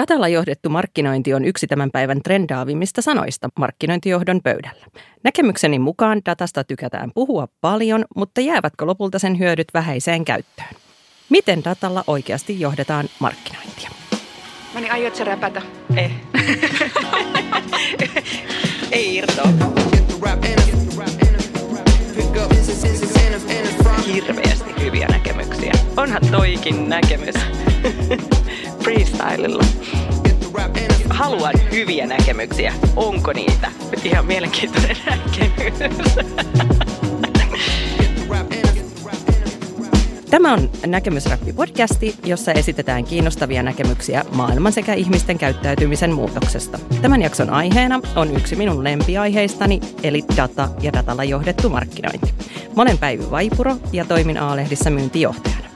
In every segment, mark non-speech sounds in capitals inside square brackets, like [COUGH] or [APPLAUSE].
Datalla johdettu markkinointi on yksi tämän päivän trendaavimmista sanoista markkinointijohdon pöydällä. Näkemykseni mukaan datasta tykätään puhua paljon, mutta jäävätkö lopulta sen hyödyt vähäiseen käyttöön? Miten datalla oikeasti johdetaan markkinointia? No niin, aiot sä räpätä? Eh. [LAUGHS] Ei irtoa. Hirveästi hyviä näkemyksiä. Onhan toikin näkemys. [LAUGHS] Freestylilla. Haluan hyviä näkemyksiä. Onko niitä? Ihan mielenkiintoinen [LAUGHS] näkemys. Tämä on Näkemysrappi-podcasti, jossa esitetään kiinnostavia näkemyksiä maailman sekä ihmisten käyttäytymisen muutoksesta. Tämän jakson aiheena on yksi minun lempiaiheistani, eli data ja datalla johdettu markkinointi. Mä olen Päivi Vaipuro ja toimin A-lehdissä myyntijohtajana.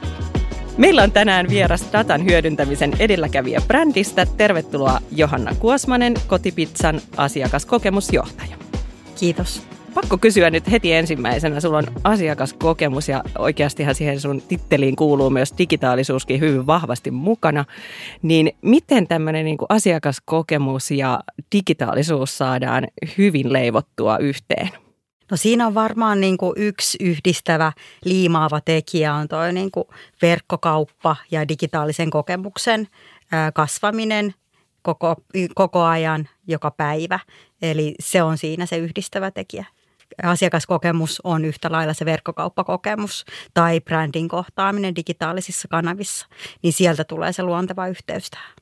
Meillä on tänään vieras datan hyödyntämisen edelläkävijä brändistä. Tervetuloa Johanna Kuosmanen, Kotipizzan asiakaskokemusjohtaja. Kiitos pakko kysyä nyt heti ensimmäisenä. Sulla on asiakaskokemus ja oikeastihan siihen sun titteliin kuuluu myös digitaalisuuskin hyvin vahvasti mukana. Niin miten tämmöinen niin asiakaskokemus ja digitaalisuus saadaan hyvin leivottua yhteen? No siinä on varmaan niin kuin yksi yhdistävä liimaava tekijä on tuo niin verkkokauppa ja digitaalisen kokemuksen kasvaminen koko, koko ajan, joka päivä. Eli se on siinä se yhdistävä tekijä asiakaskokemus on yhtä lailla se verkkokauppakokemus tai brändin kohtaaminen digitaalisissa kanavissa, niin sieltä tulee se luonteva yhteys tähän.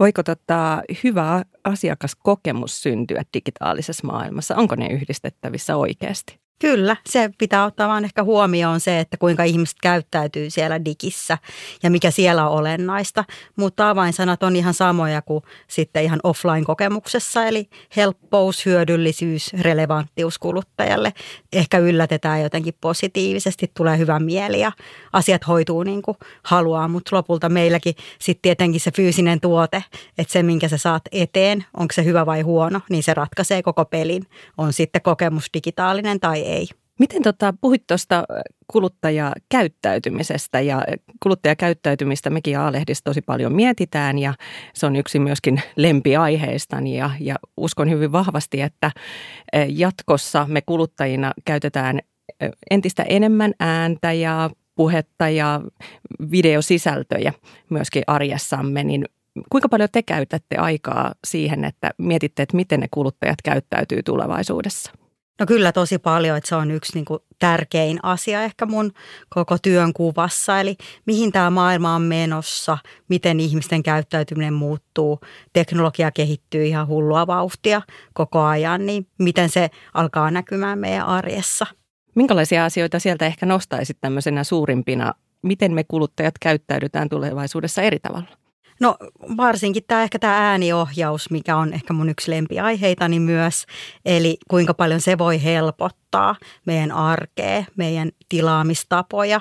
Voiko tota, hyvä asiakaskokemus syntyä digitaalisessa maailmassa? Onko ne yhdistettävissä oikeasti? Kyllä, se pitää ottaa vaan ehkä huomioon se, että kuinka ihmiset käyttäytyy siellä digissä ja mikä siellä on olennaista. Mutta avainsanat on ihan samoja kuin sitten ihan offline-kokemuksessa, eli helppous, hyödyllisyys, relevanttius kuluttajalle. Ehkä yllätetään jotenkin positiivisesti, tulee hyvä mieli ja asiat hoituu niin kuin haluaa, mutta lopulta meilläkin sitten tietenkin se fyysinen tuote, että se minkä sä saat eteen, onko se hyvä vai huono, niin se ratkaisee koko pelin. On sitten kokemus digitaalinen tai ei. Miten tota, puhuit tuosta kuluttajakäyttäytymisestä ja kuluttajakäyttäytymistä mekin A-lehdissä tosi paljon mietitään ja se on yksi myöskin [LAUGHS] lempiaiheistani ja, ja uskon hyvin vahvasti, että jatkossa me kuluttajina käytetään entistä enemmän ääntä ja puhetta ja videosisältöjä myöskin arjessamme, niin kuinka paljon te käytätte aikaa siihen, että mietitte, että miten ne kuluttajat käyttäytyy tulevaisuudessa? No kyllä tosi paljon, että se on yksi niin kuin tärkein asia ehkä mun koko työn kuvassa. Eli mihin tämä maailma on menossa, miten ihmisten käyttäytyminen muuttuu, teknologia kehittyy ihan hullua vauhtia koko ajan, niin miten se alkaa näkymään meidän arjessa. Minkälaisia asioita sieltä ehkä nostaisit tämmöisenä suurimpina, miten me kuluttajat käyttäydytään tulevaisuudessa eri tavalla? No varsinkin tämä ehkä tämä ääniohjaus, mikä on ehkä mun yksi lempiaiheitani myös. Eli kuinka paljon se voi helpottaa meidän arkea, meidän tilaamistapoja,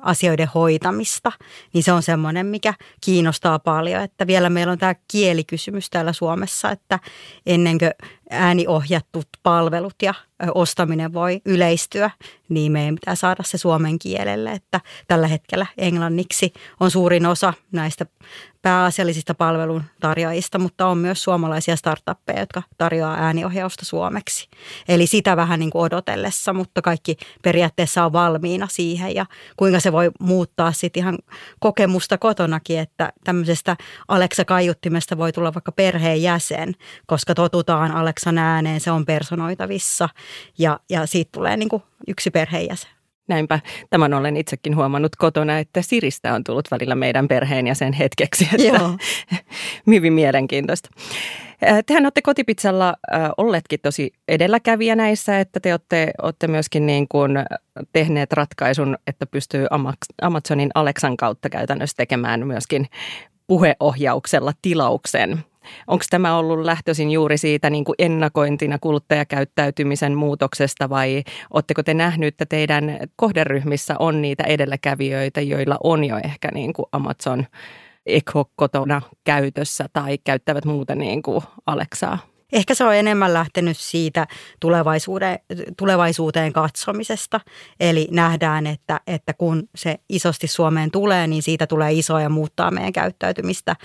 asioiden hoitamista, niin se on semmoinen, mikä kiinnostaa paljon. Että vielä meillä on tämä kielikysymys täällä Suomessa, että ennen kuin ääniohjattut palvelut ja ostaminen voi yleistyä, niin meidän pitää saada se suomen kielelle, että tällä hetkellä englanniksi on suurin osa näistä pääasiallisista palveluntarjoajista, mutta on myös suomalaisia startuppeja, jotka tarjoaa ääniohjausta suomeksi. Eli sitä vähän niin kuin odotellessa, mutta kaikki periaatteessa on valmiina siihen ja kuinka se voi muuttaa sitten ihan kokemusta kotonakin, että tämmöisestä Alexa-kaiuttimesta voi tulla vaikka perheenjäsen, koska totutaan Alexan ääneen, se on personoitavissa ja, ja siitä tulee niin kuin yksi perheenjäsen. Näinpä. Tämän olen itsekin huomannut kotona, että Siristä on tullut välillä meidän perheenjäsen hetkeksi. Että Joo. [LAUGHS] hyvin mielenkiintoista. Tehän olette kotipizzalla olleetkin tosi edelläkävijä näissä, että te olette, olette myöskin niin kuin tehneet ratkaisun, että pystyy Amazonin Alexan kautta käytännössä tekemään myöskin puheohjauksella tilauksen Onko tämä ollut lähtöisin juuri siitä niin kuin ennakointina kuluttajakäyttäytymisen muutoksesta vai oletteko te nähnyt, että teidän kohderyhmissä on niitä edelläkävijöitä, joilla on jo ehkä niin kuin Amazon Echo kotona käytössä tai käyttävät muuten niin kuin Alexaa? Ehkä se on enemmän lähtenyt siitä tulevaisuuteen, tulevaisuuteen katsomisesta. Eli nähdään, että, että kun se isosti Suomeen tulee, niin siitä tulee iso ja muuttaa meidän käyttäytymistä.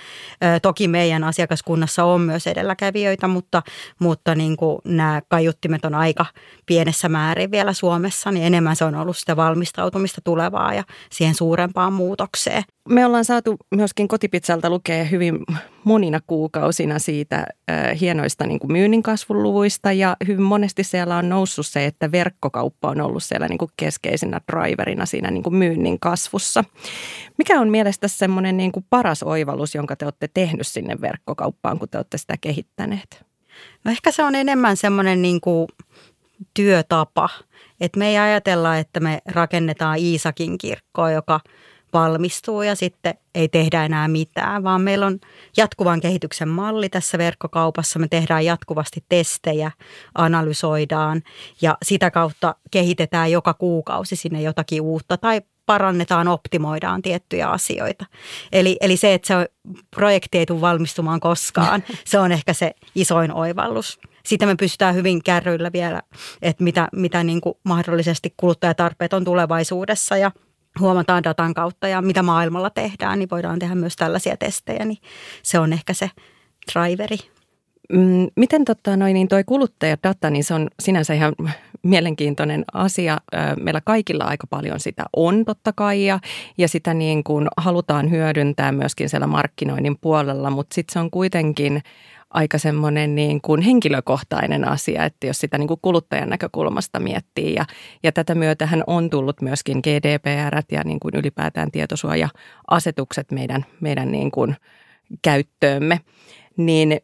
Toki meidän asiakaskunnassa on myös edelläkävijöitä, mutta, mutta niin kuin nämä kaiuttimet on aika pienessä määrin vielä Suomessa, niin enemmän se on ollut sitä valmistautumista tulevaa ja siihen suurempaan muutokseen. Me ollaan saatu myöskin kotipizzalta lukea hyvin monina kuukausina siitä äh, hienoista niin kuin myynnin kasvuluvuista ja hyvin monesti siellä on noussut se, että verkkokauppa on ollut siellä niin kuin keskeisenä driverina siinä niin kuin myynnin kasvussa. Mikä on mielestä semmoinen niin kuin paras oivallus, jonka te olette tehnyt sinne verkkokauppaan, kun te olette sitä kehittäneet? No ehkä se on enemmän semmoinen niin kuin työtapa. että me ei ajatella, että me rakennetaan Iisakin kirkkoa, joka – valmistuu ja sitten ei tehdä enää mitään, vaan meillä on jatkuvan kehityksen malli tässä verkkokaupassa. Me tehdään jatkuvasti testejä, analysoidaan ja sitä kautta kehitetään joka kuukausi sinne jotakin uutta tai parannetaan, optimoidaan tiettyjä asioita. Eli, eli se, että se projekti ei tule valmistumaan koskaan, [LAUGHS] se on ehkä se isoin oivallus. Sitten me pystytään hyvin kärryillä vielä, että mitä, mitä niin kuin mahdollisesti kuluttajatarpeet on tulevaisuudessa ja – huomataan datan kautta ja mitä maailmalla tehdään, niin voidaan tehdä myös tällaisia testejä, niin se on ehkä se driveri. Mm, miten totta noin, niin toi kuluttajadata, niin se on sinänsä ihan mielenkiintoinen asia. Meillä kaikilla aika paljon sitä on totta kai ja, ja sitä niin kuin halutaan hyödyntää myöskin siellä markkinoinnin puolella, mutta sitten se on kuitenkin aika semmoinen niin kuin henkilökohtainen asia, että jos sitä niin kuin kuluttajan näkökulmasta miettii. Ja, ja tätä myötähän on tullut myöskin GDPR ja niin kuin ylipäätään tietosuoja-asetukset meidän, meidän niin kuin käyttöömme. Niin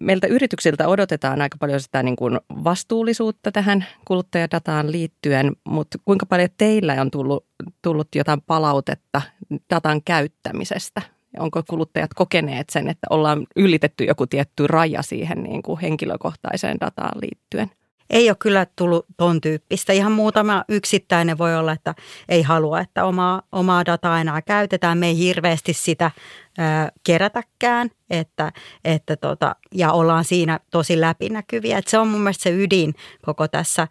meiltä yrityksiltä odotetaan aika paljon sitä niin kuin vastuullisuutta tähän kuluttajadataan liittyen, mutta kuinka paljon teillä on tullut, tullut jotain palautetta datan käyttämisestä? Onko kuluttajat kokeneet sen, että ollaan ylitetty joku tietty raja siihen niin kuin henkilökohtaiseen dataan liittyen? Ei ole kyllä tullut ton tyyppistä. Ihan muutama yksittäinen voi olla, että ei halua, että omaa, omaa dataa enää käytetään. Me ei hirveästi sitä ö, kerätäkään että, että tota, ja ollaan siinä tosi läpinäkyviä. Et se on mun mielestä se ydin koko tässä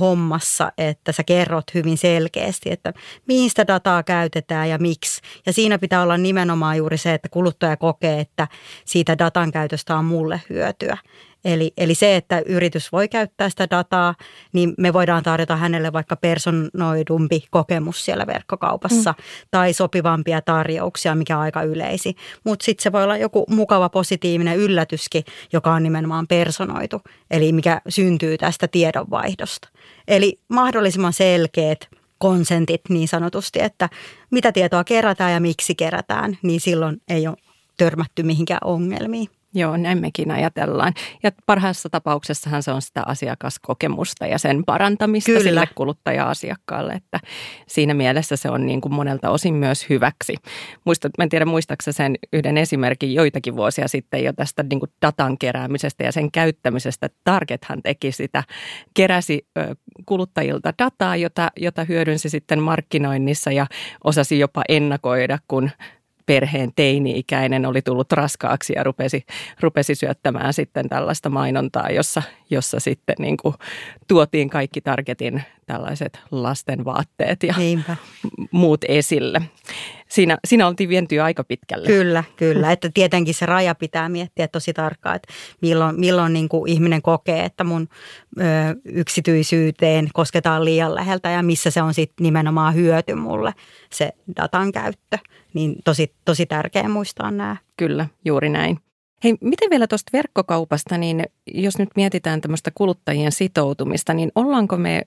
hommassa, että sä kerrot hyvin selkeästi, että mihin sitä dataa käytetään ja miksi. Ja siinä pitää olla nimenomaan juuri se, että kuluttaja kokee, että siitä datan käytöstä on mulle hyötyä. Eli, eli se, että yritys voi käyttää sitä dataa, niin me voidaan tarjota hänelle vaikka personoidumpi kokemus siellä verkkokaupassa mm. tai sopivampia tarjouksia, mikä on aika yleisi. Mutta sitten se voi olla joku mukava positiivinen yllätyskin, joka on nimenomaan personoitu, eli mikä syntyy tästä tiedonvaihdosta. Eli mahdollisimman selkeät konsentit niin sanotusti, että mitä tietoa kerätään ja miksi kerätään, niin silloin ei ole törmätty mihinkään ongelmiin. Joo, näin mekin ajatellaan. Ja parhaassa tapauksessahan se on sitä asiakaskokemusta ja sen parantamista Kyllä. sille kuluttaja-asiakkaalle, että siinä mielessä se on niin kuin monelta osin myös hyväksi. Muistat, mä en tiedä muistaaksä sen yhden esimerkin joitakin vuosia sitten jo tästä niin kuin datan keräämisestä ja sen käyttämisestä. Targethan teki sitä, keräsi kuluttajilta dataa, jota, jota hyödynsi sitten markkinoinnissa ja osasi jopa ennakoida, kun perheen teini-ikäinen oli tullut raskaaksi ja rupesi, rupesi syöttämään sitten tällaista mainontaa, jossa, jossa sitten niin kuin tuotiin kaikki targetin tällaiset lasten vaatteet ja Niinpä. muut esille. Siinä, siinä oltiin vientyä aika pitkälle. Kyllä, kyllä. Että tietenkin se raja pitää miettiä tosi tarkkaan, että milloin, milloin niin kuin ihminen kokee, että mun ö, yksityisyyteen kosketaan liian läheltä ja missä se on sitten nimenomaan hyöty mulle se datan käyttö. Niin tosi, tosi tärkeää muistaa nämä. Kyllä, juuri näin. Hei, miten vielä tuosta verkkokaupasta, niin jos nyt mietitään tämmöistä kuluttajien sitoutumista, niin ollaanko me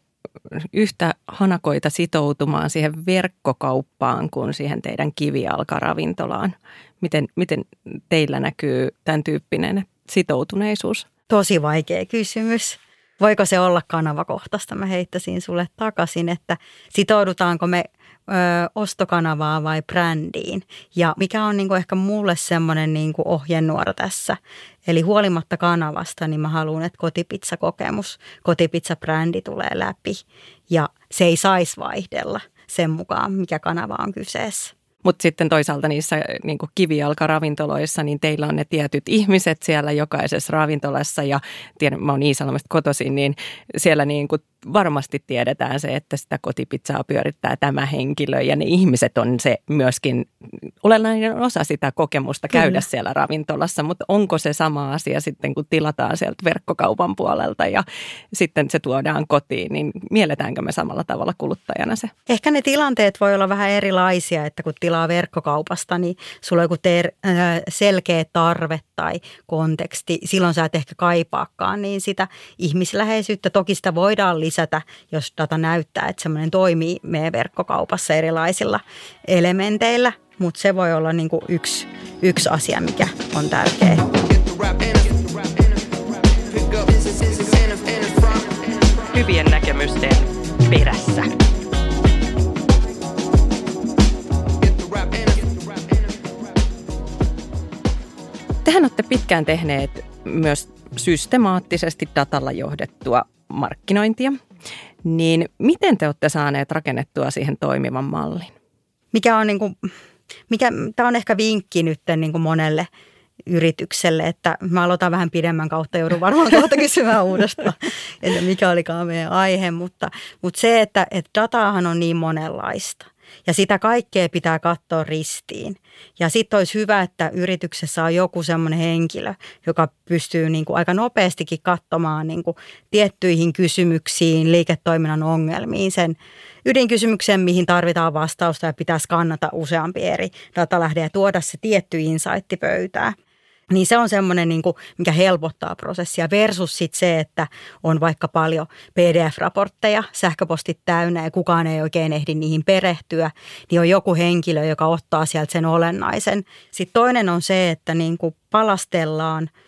yhtä hanakoita sitoutumaan siihen verkkokauppaan kuin siihen teidän kivialkaravintolaan? Miten, miten teillä näkyy tämän tyyppinen sitoutuneisuus? Tosi vaikea kysymys. Voiko se olla kanavakohtaista? Mä heittäisin sulle takaisin, että sitoudutaanko me ostokanavaa vai brändiin. Ja mikä on niin kuin ehkä mulle semmoinen niin kuin ohjenuora tässä. Eli huolimatta kanavasta, niin mä haluan, että kotipizza-kokemus, kotipizza-brändi tulee läpi. Ja se ei saisi vaihdella sen mukaan, mikä kanava on kyseessä. Mutta sitten toisaalta niissä niin kivijalkaravintoloissa, niin teillä on ne tietyt ihmiset siellä jokaisessa ravintolassa ja tiedän, mä oon Iisalmesta kotoisin, niin siellä niin kuin varmasti tiedetään se, että sitä kotipizzaa pyörittää tämä henkilö ja ne ihmiset on se myöskin olennainen osa sitä kokemusta käydä Kyllä. siellä ravintolassa, mutta onko se sama asia sitten, kun tilataan sieltä verkkokaupan puolelta ja sitten se tuodaan kotiin, niin mielletäänkö me samalla tavalla kuluttajana se? Ehkä ne tilanteet voi olla vähän erilaisia, että kun tilaa verkkokaupasta, niin sulla on joku ter- äh, selkeä tarve tai konteksti. Silloin sä et ehkä kaipaakaan niin sitä ihmisläheisyyttä. Toki sitä voidaan lisätä, jos data näyttää, että semmoinen toimii meidän verkkokaupassa erilaisilla elementeillä, mutta se voi olla niin kuin yksi, yksi asia, mikä on tärkeä. Hyvien näkemysten perässä. Tehän olette pitkään tehneet myös systemaattisesti datalla johdettua markkinointia. Niin miten te olette saaneet rakennettua siihen toimivan mallin? Mikä on niin kuin, mikä, tämä on ehkä vinkki nyt niin kuin monelle yritykselle, että mä aloitan vähän pidemmän kautta, joudun varmaan [LAUGHS] kohta kysymään uudestaan, että mikä olikaan meidän aihe, mutta, mutta se, että, että dataahan on niin monenlaista. Ja sitä kaikkea pitää katsoa ristiin. Ja sitten olisi hyvä, että yrityksessä on joku semmoinen henkilö, joka pystyy niin kuin aika nopeastikin katsomaan niin kuin tiettyihin kysymyksiin, liiketoiminnan ongelmiin, sen ydinkysymyksen, mihin tarvitaan vastausta ja pitäisi kannata useampi eri datalähde ja tuoda se tietty insightti pöytään. Niin se on semmoinen, niin kuin, mikä helpottaa prosessia versus sit se, että on vaikka paljon PDF-raportteja, sähköpostit täynnä ja kukaan ei oikein ehdi niihin perehtyä, niin on joku henkilö, joka ottaa sieltä sen olennaisen. Sitten toinen on se, että niin kuin palastellaan –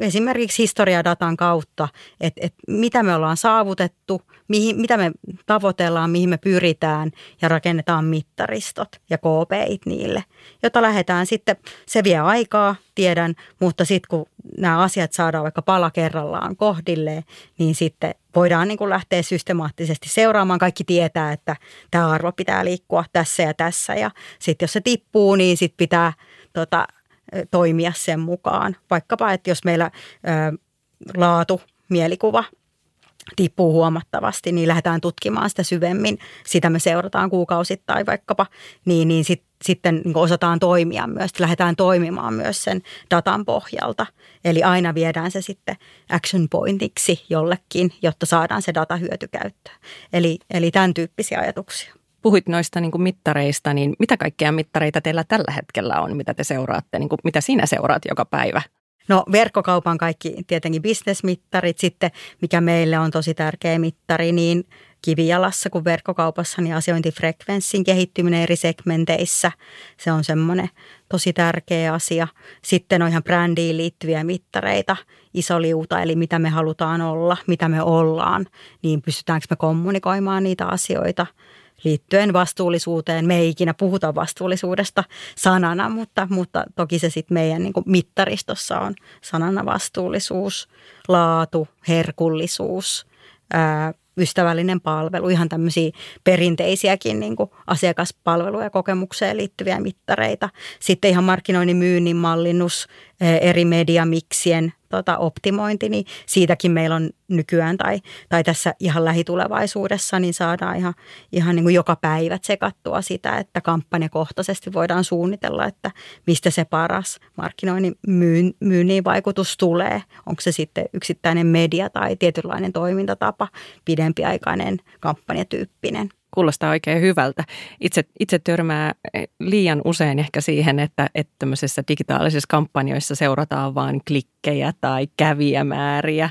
esimerkiksi historiadatan kautta, että, että mitä me ollaan saavutettu, mihin, mitä me tavoitellaan, mihin me pyritään ja rakennetaan mittaristot ja KPIt niille, jota lähdetään sitten, se vie aikaa, tiedän, mutta sitten kun nämä asiat saadaan vaikka pala kerrallaan kohdilleen, niin sitten voidaan niin kuin lähteä systemaattisesti seuraamaan. Kaikki tietää, että tämä arvo pitää liikkua tässä ja tässä ja sitten jos se tippuu, niin sitten pitää tota, toimia sen mukaan. Vaikkapa, että jos meillä ö, laatu, mielikuva tippuu huomattavasti, niin lähdetään tutkimaan sitä syvemmin. Sitä me seurataan kuukausittain vaikkapa, niin, niin sit, sitten niin osataan toimia myös, lähdetään toimimaan myös sen datan pohjalta. Eli aina viedään se sitten action pointiksi jollekin, jotta saadaan se data hyötykäyttöön. Eli, eli tämän tyyppisiä ajatuksia puhuit noista niin kuin mittareista, niin mitä kaikkea mittareita teillä tällä hetkellä on, mitä te seuraatte, niin kuin, mitä sinä seuraat joka päivä? No verkkokaupan kaikki tietenkin bisnesmittarit, sitten mikä meille on tosi tärkeä mittari, niin kivijalassa kuin verkkokaupassa, niin asiointifrekvenssin kehittyminen eri segmenteissä. Se on semmoinen tosi tärkeä asia. Sitten on ihan brändiin liittyviä mittareita, iso liuta, eli mitä me halutaan olla, mitä me ollaan, niin pystytäänkö me kommunikoimaan niitä asioita – liittyen vastuullisuuteen. Me ei ikinä puhuta vastuullisuudesta sanana, mutta, mutta toki se sitten meidän niin mittaristossa on sanana vastuullisuus, laatu, herkullisuus, ää, ystävällinen palvelu, ihan tämmöisiä perinteisiäkin niin asiakaspalveluja ja kokemukseen liittyviä mittareita. Sitten ihan markkinoinnin myynnin mallinnus, eri mediamiksien tota, optimointi, niin siitäkin meillä on nykyään tai, tai tässä ihan lähitulevaisuudessa, niin saadaan ihan, ihan niin kuin joka päivä sekattua sitä, että kampanjakohtaisesti voidaan suunnitella, että mistä se paras markkinoinnin myyn, myynnin vaikutus tulee. Onko se sitten yksittäinen media tai tietynlainen toimintatapa, pidempiaikainen kampanjatyyppinen kuulostaa oikein hyvältä. Itse, itse törmää eh, liian usein ehkä siihen, että, että tämmöisissä digitaalisissa kampanjoissa seurataan vain klikkejä tai kävijämääriä,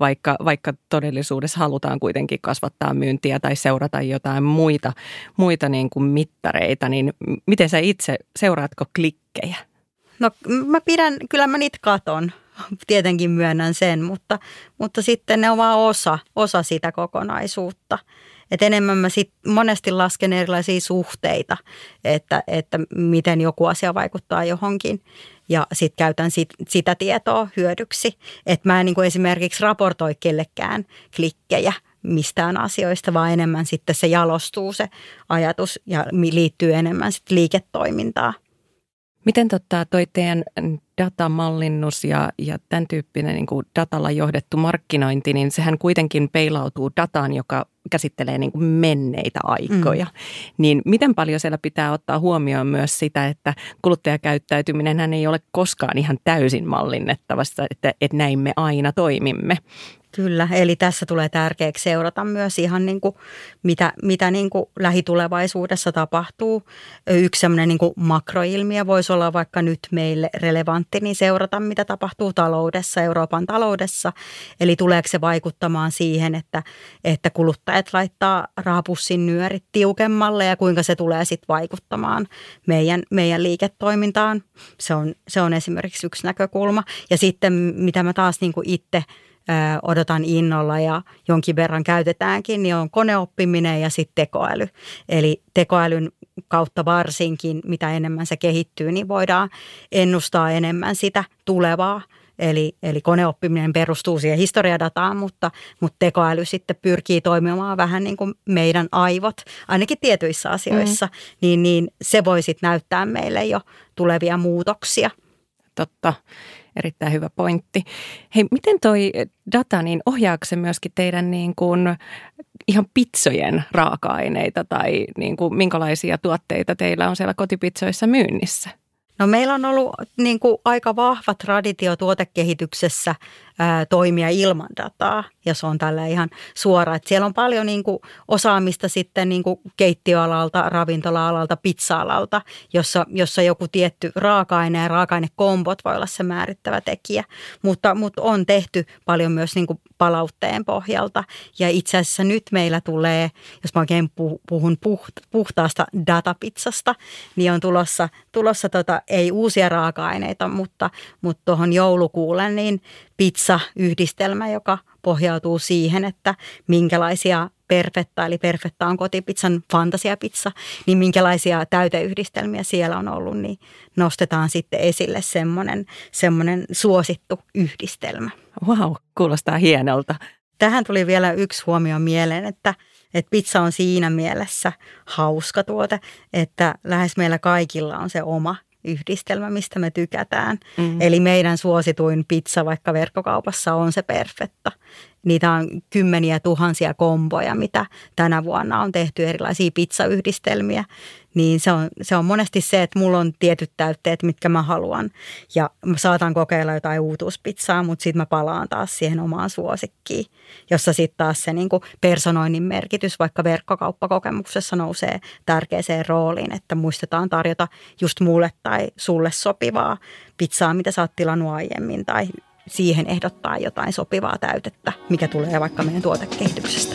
vaikka, vaikka todellisuudessa halutaan kuitenkin kasvattaa myyntiä tai seurata jotain muita, muita niin kuin mittareita. Niin miten sä itse, seuraatko klikkejä? No mä pidän, kyllä mä niitä katon tietenkin myönnän sen, mutta, mutta sitten ne on vaan osa, osa sitä kokonaisuutta. Et enemmän mä sit monesti lasken erilaisia suhteita, että, että miten joku asia vaikuttaa johonkin ja sitten käytän sit, sitä tietoa hyödyksi. Että mä en niin kuin esimerkiksi raportoi kellekään klikkejä, mistään asioista, vaan enemmän sitten se jalostuu se ajatus ja liittyy enemmän sitten liiketoimintaan. Miten tota, toi teidän datamallinnus ja, ja tämän tyyppinen niin kuin datalla johdettu markkinointi, niin sehän kuitenkin peilautuu dataan, joka käsittelee niin kuin menneitä aikoja. Mm. Niin miten paljon siellä pitää ottaa huomioon myös sitä, että kuluttajakäyttäytyminen ei ole koskaan ihan täysin mallinnettavasta, että, että näin me aina toimimme. Kyllä, eli tässä tulee tärkeäksi seurata myös ihan niin kuin, mitä, mitä niin kuin lähitulevaisuudessa tapahtuu. Yksi sellainen niin kuin makroilmiö voisi olla vaikka nyt meille relevantti, niin seurata mitä tapahtuu taloudessa, Euroopan taloudessa. Eli tuleeko se vaikuttamaan siihen, että, että kuluttajat laittaa rahapussin nyörit tiukemmalle ja kuinka se tulee sitten vaikuttamaan meidän, meidän liiketoimintaan. Se on, se on esimerkiksi yksi näkökulma. Ja sitten mitä mä taas niin itse – odotan innolla ja jonkin verran käytetäänkin, niin on koneoppiminen ja sitten tekoäly. Eli tekoälyn kautta varsinkin, mitä enemmän se kehittyy, niin voidaan ennustaa enemmän sitä tulevaa. Eli, eli koneoppiminen perustuu siihen historiadataan, mutta, mutta tekoäly sitten pyrkii toimimaan vähän niin kuin meidän aivot, ainakin tietyissä asioissa, mm. niin, niin se voi sitten näyttää meille jo tulevia muutoksia. Totta. Erittäin hyvä pointti. Hei, miten toi data, niin ohjaako se myöskin teidän niin kuin ihan pitsojen raaka-aineita tai niin kuin minkälaisia tuotteita teillä on siellä kotipitsoissa myynnissä? No meillä on ollut niin kuin aika vahva traditio tuotekehityksessä ää, toimia ilman dataa, ja se on tällä ihan suora. Että siellä on paljon niin kuin osaamista sitten niin kuin keittiöalalta, ravintola-alalta, pizza-alalta, jossa, jossa joku tietty raaka-aine ja raaka-ainekombot voi olla se määrittävä tekijä. Mutta, mutta on tehty paljon myös niin kuin palautteen pohjalta. Ja itse asiassa nyt meillä tulee, jos mä oikein puhun puhtaasta datapizzasta, niin on tulossa, tulossa tota, ei uusia raaka-aineita, mutta, mutta tuohon joulukuulle niin pizza-yhdistelmä, joka pohjautuu siihen, että minkälaisia perfetta, eli perfetta on kotipizzan fantasiapizza, niin minkälaisia täyteyhdistelmiä siellä on ollut, niin nostetaan sitten esille semmoinen, semmoinen suosittu yhdistelmä. Wow, kuulostaa hienolta. Tähän tuli vielä yksi huomio mieleen, että, että pizza on siinä mielessä hauska tuote, että lähes meillä kaikilla on se oma yhdistelmä, mistä me tykätään. Mm. Eli meidän suosituin pizza vaikka verkkokaupassa on se perfetta. Niitä on kymmeniä tuhansia komboja, mitä tänä vuonna on tehty erilaisia pizzayhdistelmiä. Niin se on, se on monesti se, että mulla on tietyt täytteet, mitkä mä haluan. Ja mä saatan kokeilla jotain uutuuspizzaa, mutta sitten mä palaan taas siihen omaan suosikkiin, jossa sitten taas se niin personoinnin merkitys vaikka verkkokauppakokemuksessa nousee tärkeäseen rooliin, että muistetaan tarjota just mulle tai sulle sopivaa pizzaa, mitä sä oot tilannut aiemmin tai siihen ehdottaa jotain sopivaa täytettä, mikä tulee vaikka meidän tuotekehityksestä.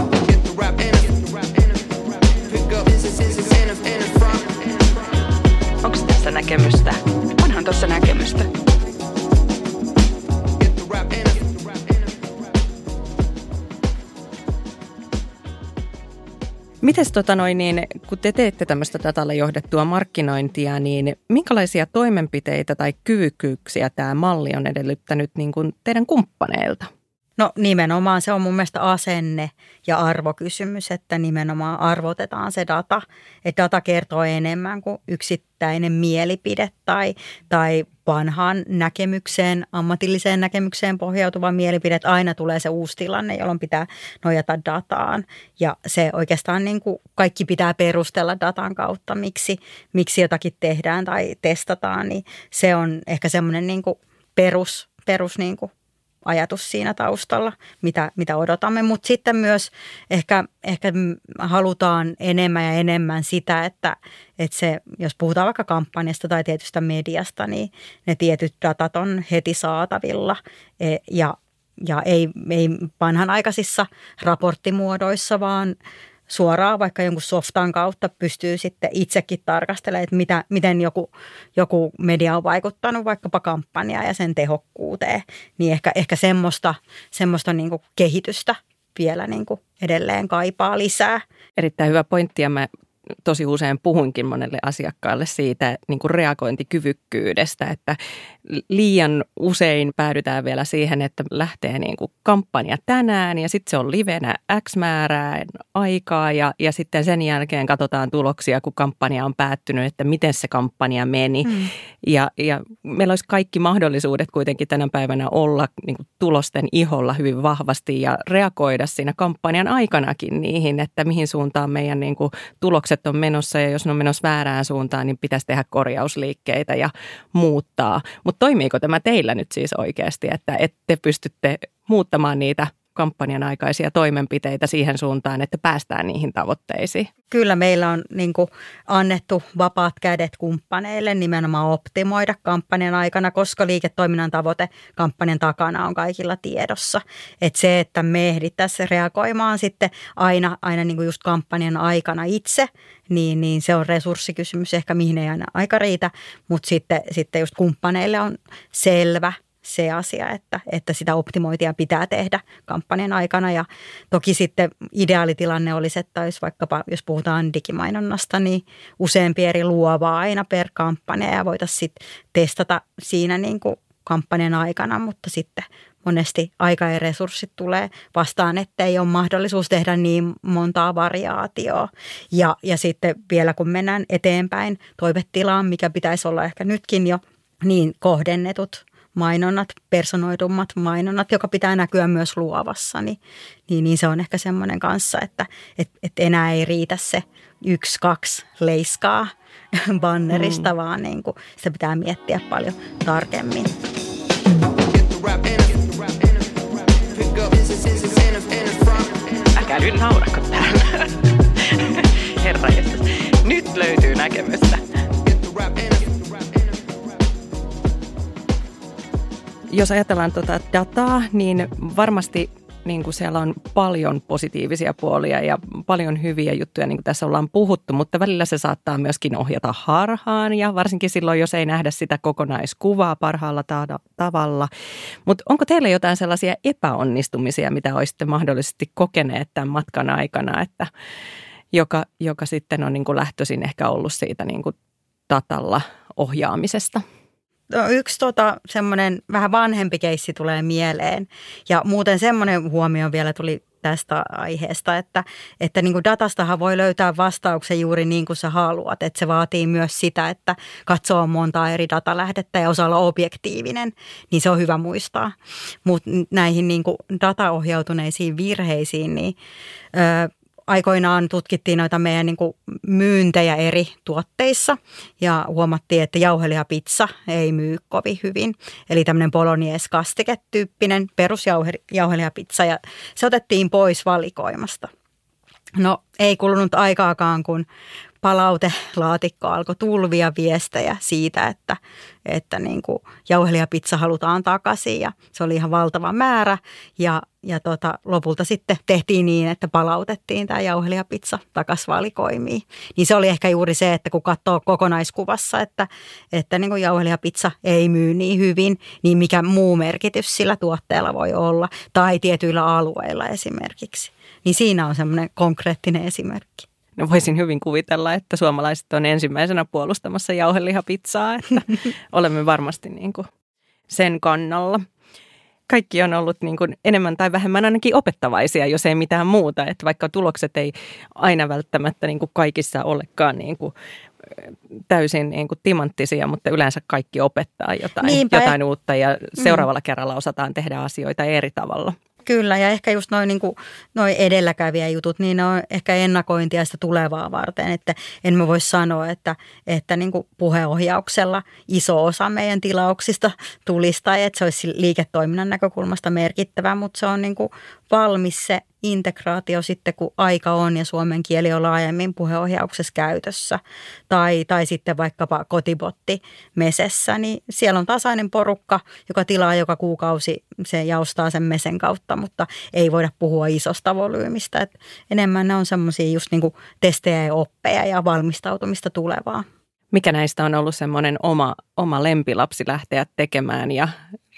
Onko tässä näkemystä? Onhan tuossa näkemystä. Mites tota noin, niin, kun te teette tämmöistä datalla johdettua markkinointia, niin minkälaisia toimenpiteitä tai kyvykkyyksiä tämä malli on edellyttänyt niin kuin teidän kumppaneilta? No nimenomaan se on mun mielestä asenne ja arvokysymys, että nimenomaan arvotetaan se data. Että data kertoo enemmän kuin yksittäinen mielipide tai, tai vanhaan näkemykseen, ammatilliseen näkemykseen pohjautuva mielipide. Että aina tulee se uusi tilanne, jolloin pitää nojata dataan. Ja se oikeastaan niin kuin kaikki pitää perustella datan kautta, miksi, miksi jotakin tehdään tai testataan. Niin se on ehkä semmoinen niin kuin perus, perus niin kuin ajatus siinä taustalla, mitä, mitä odotamme. Mutta sitten myös ehkä, ehkä halutaan enemmän ja enemmän sitä, että, että se, jos puhutaan vaikka kampanjasta tai tietystä mediasta, niin ne tietyt datat on heti saatavilla e, ja ja ei, ei vanhanaikaisissa raporttimuodoissa, vaan suoraan vaikka jonkun softan kautta pystyy sitten itsekin tarkastelemaan, että mitä, miten joku, joku media on vaikuttanut vaikkapa kampanjaa ja sen tehokkuuteen. Niin ehkä, ehkä semmoista, semmoista niin kehitystä vielä niin edelleen kaipaa lisää. Erittäin hyvä pointti ja mä tosi usein puhunkin monelle asiakkaalle siitä niin kuin reagointikyvykkyydestä, että liian usein päädytään vielä siihen, että lähtee niin kuin kampanja tänään ja sitten se on livenä X määrää aikaa ja, ja sitten sen jälkeen katsotaan tuloksia, kun kampanja on päättynyt, että miten se kampanja meni. Hmm. Ja, ja meillä olisi kaikki mahdollisuudet kuitenkin tänä päivänä olla niin kuin tulosten iholla hyvin vahvasti ja reagoida siinä kampanjan aikanakin niihin, että mihin suuntaan meidän niin kuin tulokset on menossa ja jos ne on menossa väärään suuntaan, niin pitäisi tehdä korjausliikkeitä ja muuttaa. Mutta toimiiko tämä teillä nyt siis oikeasti, että ette pystytte muuttamaan niitä kampanjan aikaisia toimenpiteitä siihen suuntaan, että päästään niihin tavoitteisiin? Kyllä meillä on niin kuin, annettu vapaat kädet kumppaneille nimenomaan optimoida kampanjan aikana, koska liiketoiminnan tavoite kampanjan takana on kaikilla tiedossa. Et se, että me ehdittäisiin reagoimaan sitten aina, aina niin kuin just kampanjan aikana itse, niin, niin se on resurssikysymys ehkä mihin ei aina aika riitä, mutta sitten, sitten just kumppaneille on selvä – se asia, että, että sitä optimointia pitää tehdä kampanjan aikana. Ja toki sitten ideaalitilanne olisi, että jos vaikkapa, jos puhutaan digimainonnasta, niin useampi eri luovaa aina per kampanja ja voitaisiin sitten testata siinä niin kuin kampanjan aikana, mutta sitten monesti aika ja resurssit tulee vastaan, että ei ole mahdollisuus tehdä niin montaa variaatioa. Ja, ja sitten vielä kun mennään eteenpäin toivetilaan, mikä pitäisi olla ehkä nytkin jo, niin kohdennetut mainonnat, personoidummat mainonnat, joka pitää näkyä myös luovassa, niin, niin, niin se on ehkä semmoinen kanssa, että et, et enää ei riitä se yksi, kaksi leiskaa [LAUGHS] bannerista, mm. vaan niin kuin sitä pitää miettiä paljon tarkemmin. Älkää nyt naurako täällä. [LAUGHS] Herra Nyt löytyy näkemystä. Jos ajatellaan tuota dataa, niin varmasti niin kuin siellä on paljon positiivisia puolia ja paljon hyviä juttuja, niin kuin tässä ollaan puhuttu, mutta välillä se saattaa myöskin ohjata harhaan ja varsinkin silloin, jos ei nähdä sitä kokonaiskuvaa parhaalla ta- tavalla. Mutta onko teillä jotain sellaisia epäonnistumisia, mitä olisitte mahdollisesti kokeneet tämän matkan aikana, että joka, joka sitten on niin kuin lähtöisin ehkä ollut siitä niin kuin datalla ohjaamisesta? No, yksi tota, semmoinen vähän vanhempi keissi tulee mieleen ja muuten semmoinen huomio vielä tuli tästä aiheesta, että, että niin kuin datastahan voi löytää vastauksen juuri niin kuin sä haluat. Että se vaatii myös sitä, että katsoo montaa eri datalähdettä ja osaa olla objektiivinen, niin se on hyvä muistaa. Mutta näihin niin kuin dataohjautuneisiin virheisiin, niin aikoinaan tutkittiin noita meidän niin kuin myyntejä eri tuotteissa ja huomattiin, että jauhelihapizza ei myy kovin hyvin. Eli tämmöinen bolognese-kastiketyyppinen perusjauhelihapizza ja se otettiin pois valikoimasta. No ei kulunut aikaakaan, kun palautelaatikko alkoi tulvia viestejä siitä, että, että niin kuin jauhelihapizza halutaan takaisin ja se oli ihan valtava määrä ja, ja tota, lopulta sitten tehtiin niin, että palautettiin tämä jauhelihapizza takaisin valikoimiin. Niin se oli ehkä juuri se, että kun katsoo kokonaiskuvassa, että, että niin kuin jauhelihapizza ei myy niin hyvin, niin mikä muu merkitys sillä tuotteella voi olla tai tietyillä alueilla esimerkiksi. Niin siinä on semmoinen konkreettinen esimerkki. No voisin hyvin kuvitella, että suomalaiset on ensimmäisenä puolustamassa jauhelihapizzaa, että [LAUGHS] olemme varmasti niin kuin sen kannalla. Kaikki on ollut niin kuin enemmän tai vähemmän ainakin opettavaisia, jos ei mitään muuta. Että vaikka tulokset ei aina välttämättä niin kuin kaikissa olekaan niin kuin täysin niin kuin timanttisia, mutta yleensä kaikki opettaa jotain, jotain uutta ja seuraavalla mm. kerralla osataan tehdä asioita eri tavalla. Kyllä, ja ehkä just noin niin noi edelläkävijä jutut, niin ne on ehkä ennakointia sitä tulevaa varten. Että en mä voi sanoa, että, että niin kuin puheohjauksella iso osa meidän tilauksista tulisi tai että se olisi liiketoiminnan näkökulmasta merkittävä, mutta se on niin kuin valmis se integraatio sitten, kun aika on ja suomen kieli on laajemmin puheohjauksessa käytössä. Tai, tai sitten vaikkapa kotibotti mesessä, niin siellä on tasainen porukka, joka tilaa joka kuukausi, se jaustaa sen mesen kautta, mutta ei voida puhua isosta volyymista. Et enemmän ne on semmoisia just niin kuin testejä ja oppeja ja valmistautumista tulevaa. Mikä näistä on ollut semmoinen oma, oma lempilapsi lähteä tekemään ja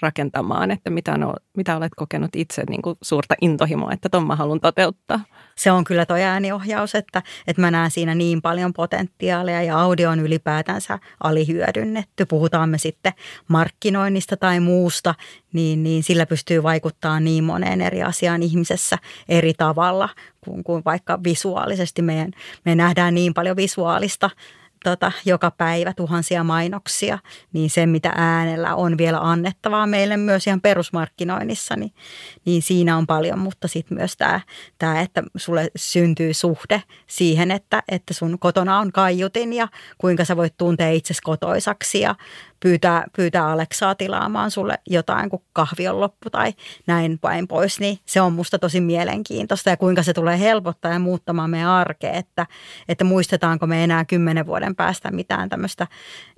rakentamaan, että mitä, on, mitä olet kokenut itse niin kuin suurta intohimoa, että tuon mä haluan toteuttaa? Se on kyllä toi ääniohjaus, että, että mä näen siinä niin paljon potentiaalia ja audio on ylipäätänsä alihyödynnetty. Puhutaan me sitten markkinoinnista tai muusta, niin, niin sillä pystyy vaikuttaa niin moneen eri asiaan ihmisessä eri tavalla kuin, kuin vaikka visuaalisesti. Meidän, me nähdään niin paljon visuaalista tota, joka päivä tuhansia mainoksia, niin se mitä äänellä on vielä annettavaa meille myös ihan perusmarkkinoinnissa, niin, niin siinä on paljon, mutta sitten myös tämä, tämä, että sulle syntyy suhde siihen, että, että sun kotona on kaiutin ja kuinka sä voit tuntea itsesi kotoisaksi ja pyytää, pyytää Aleksaa tilaamaan sulle jotain, kun kahvi on loppu tai näin päin pois, niin se on musta tosi mielenkiintoista. Ja kuinka se tulee helpottaa ja muuttamaan meidän arkea, että, että muistetaanko me enää kymmenen vuoden päästä mitään tämmöistä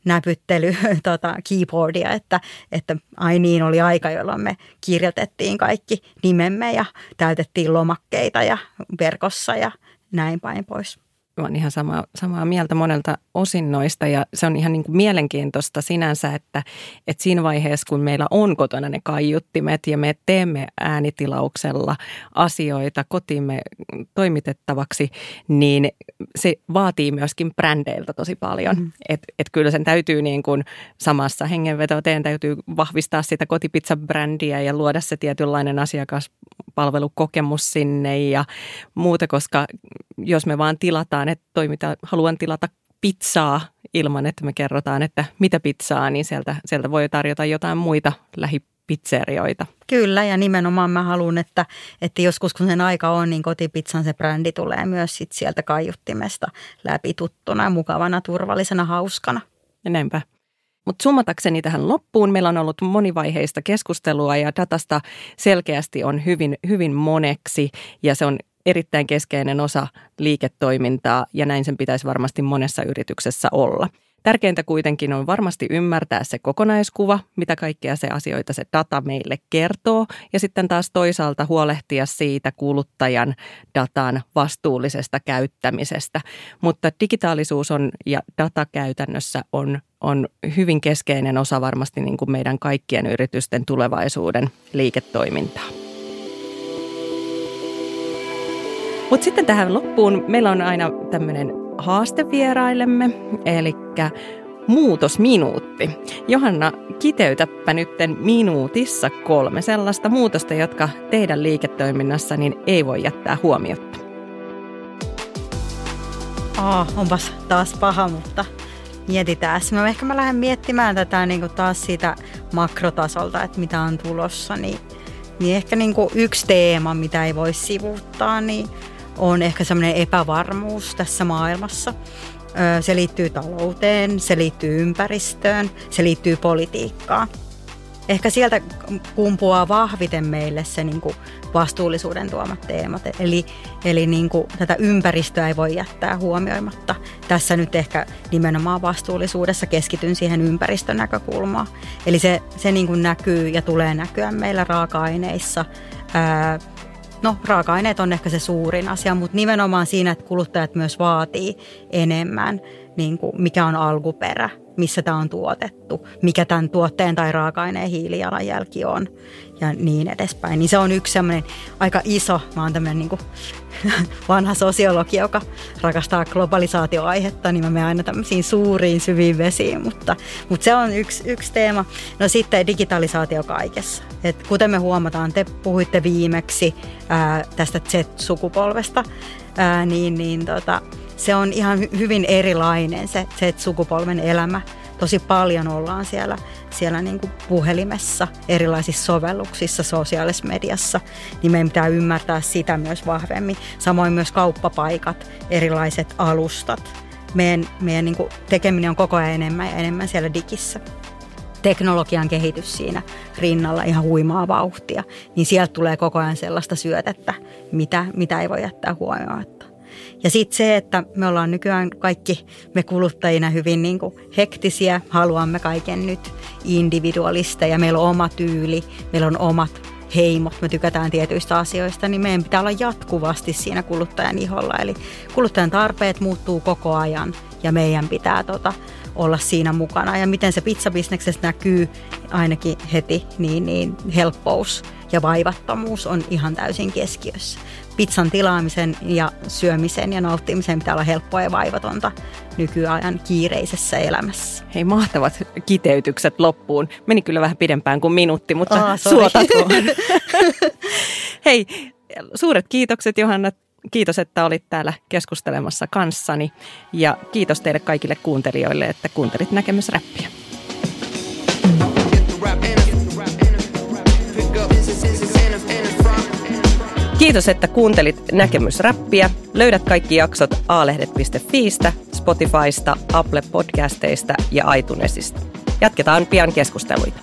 näpyttely [LAUGHS] tota, keyboardia, että, että ai niin oli aika, jolloin me kirjoitettiin kaikki nimemme ja täytettiin lomakkeita ja verkossa ja näin päin pois olen ihan sama, samaa mieltä monelta osinnoista ja se on ihan niin kuin mielenkiintoista sinänsä, että, että siinä vaiheessa kun meillä on kotona ne kaiuttimet ja me teemme äänitilauksella asioita kotimme toimitettavaksi, niin se vaatii myöskin brändeiltä tosi paljon. Mm. Että et kyllä sen täytyy niin kuin samassa hengenvetoa, teidän täytyy vahvistaa sitä kotipizza-brändiä ja luoda se tietynlainen asiakaspalvelukokemus sinne ja muuta, koska jos me vaan tilataan, että toimitaan, haluan tilata pizzaa ilman, että me kerrotaan, että mitä pizzaa, niin sieltä, sieltä voi tarjota jotain muita lähipizzerioita. Kyllä, ja nimenomaan mä haluan, että, että joskus kun sen aika on, niin kotipizzan se brändi tulee myös sit sieltä kaiuttimesta läpi tuttuna mukavana, turvallisena, hauskana. Ja näinpä. Mutta summatakseni tähän loppuun, meillä on ollut monivaiheista keskustelua ja datasta selkeästi on hyvin, hyvin moneksi ja se on erittäin keskeinen osa liiketoimintaa ja näin sen pitäisi varmasti monessa yrityksessä olla. Tärkeintä kuitenkin on varmasti ymmärtää se kokonaiskuva, mitä kaikkea se asioita se data meille kertoo ja sitten taas toisaalta huolehtia siitä kuluttajan datan vastuullisesta käyttämisestä. Mutta digitaalisuus on ja data käytännössä on, on hyvin keskeinen osa varmasti niin kuin meidän kaikkien yritysten tulevaisuuden liiketoimintaa. Mutta sitten tähän loppuun meillä on aina tämmöinen haaste vieraillemme, eli muutosminuutti. Johanna, kiteytäpä nytten minuutissa kolme sellaista muutosta, jotka teidän liiketoiminnassa niin ei voi jättää huomiotta. Oh, onpas taas paha, mutta mietitään. Mä ehkä mä lähden miettimään tätä niin kuin taas siitä makrotasolta, että mitä on tulossa. Niin, niin ehkä niin kuin yksi teema, mitä ei voi sivuuttaa, niin on ehkä semmoinen epävarmuus tässä maailmassa. Se liittyy talouteen, se liittyy ympäristöön, se liittyy politiikkaan. Ehkä sieltä kumpuaa vahviten meille se niin kuin vastuullisuuden tuomat teemat. Eli, eli niin kuin tätä ympäristöä ei voi jättää huomioimatta. Tässä nyt ehkä nimenomaan vastuullisuudessa keskityn siihen ympäristön näkökulmaan. Eli se, se niin kuin näkyy ja tulee näkyä meillä raaka-aineissa, ää, No raaka-aineet on ehkä se suurin asia, mutta nimenomaan siinä, että kuluttajat myös vaatii enemmän, niin kuin mikä on alkuperä, missä tämä on tuotettu, mikä tämän tuotteen tai raaka-aineen hiilijalanjälki on ja niin edespäin. Niin se on yksi semmoinen aika iso, mä oon tämmöinen niin [LAUGHS] vanha sosiologi, joka rakastaa globalisaatioaihetta, niin mä menen aina tämmöisiin suuriin syviin vesiin, mutta, mutta se on yksi, yksi teema. No sitten digitalisaatio kaikessa. Et kuten me huomataan, te puhuitte viimeksi ää, tästä Z-sukupolvesta, ää, niin, niin tota, se on ihan hyvin erilainen se Z-sukupolven elämä. Tosi paljon ollaan siellä, siellä niin kuin puhelimessa, erilaisissa sovelluksissa, sosiaalisessa mediassa, niin meidän pitää ymmärtää sitä myös vahvemmin. Samoin myös kauppapaikat, erilaiset alustat. Meidän, meidän niin kuin tekeminen on koko ajan enemmän ja enemmän siellä digissä teknologian kehitys siinä rinnalla ihan huimaa vauhtia, niin sieltä tulee koko ajan sellaista syötettä, mitä, mitä ei voi jättää huomioimatta. Ja sitten se, että me ollaan nykyään kaikki me kuluttajina hyvin niin kuin hektisiä, haluamme kaiken nyt individualisteja, meillä on oma tyyli, meillä on omat heimot, me tykätään tietyistä asioista, niin meidän pitää olla jatkuvasti siinä kuluttajan iholla. Eli kuluttajan tarpeet muuttuu koko ajan ja meidän pitää tota, olla siinä mukana. Ja miten se pizzabisneksessä näkyy ainakin heti, niin, niin helppous ja vaivattomuus on ihan täysin keskiössä. Pizzan tilaamisen ja syömisen ja nauttimisen pitää olla helppoa ja vaivatonta nykyajan kiireisessä elämässä. Hei, mahtavat kiteytykset loppuun. Meni kyllä vähän pidempään kuin minuutti, mutta oh, suotatko. [LAUGHS] Hei, suuret kiitokset Johanna Kiitos, että olit täällä keskustelemassa kanssani ja kiitos teille kaikille kuuntelijoille, että kuuntelit näkemysräppiä. Kiitos, että kuuntelit näkemysräppiä. Löydät kaikki jaksot aalehdet.fiistä, Spotifysta, Apple Podcasteista ja iTunesista. Jatketaan pian keskusteluita.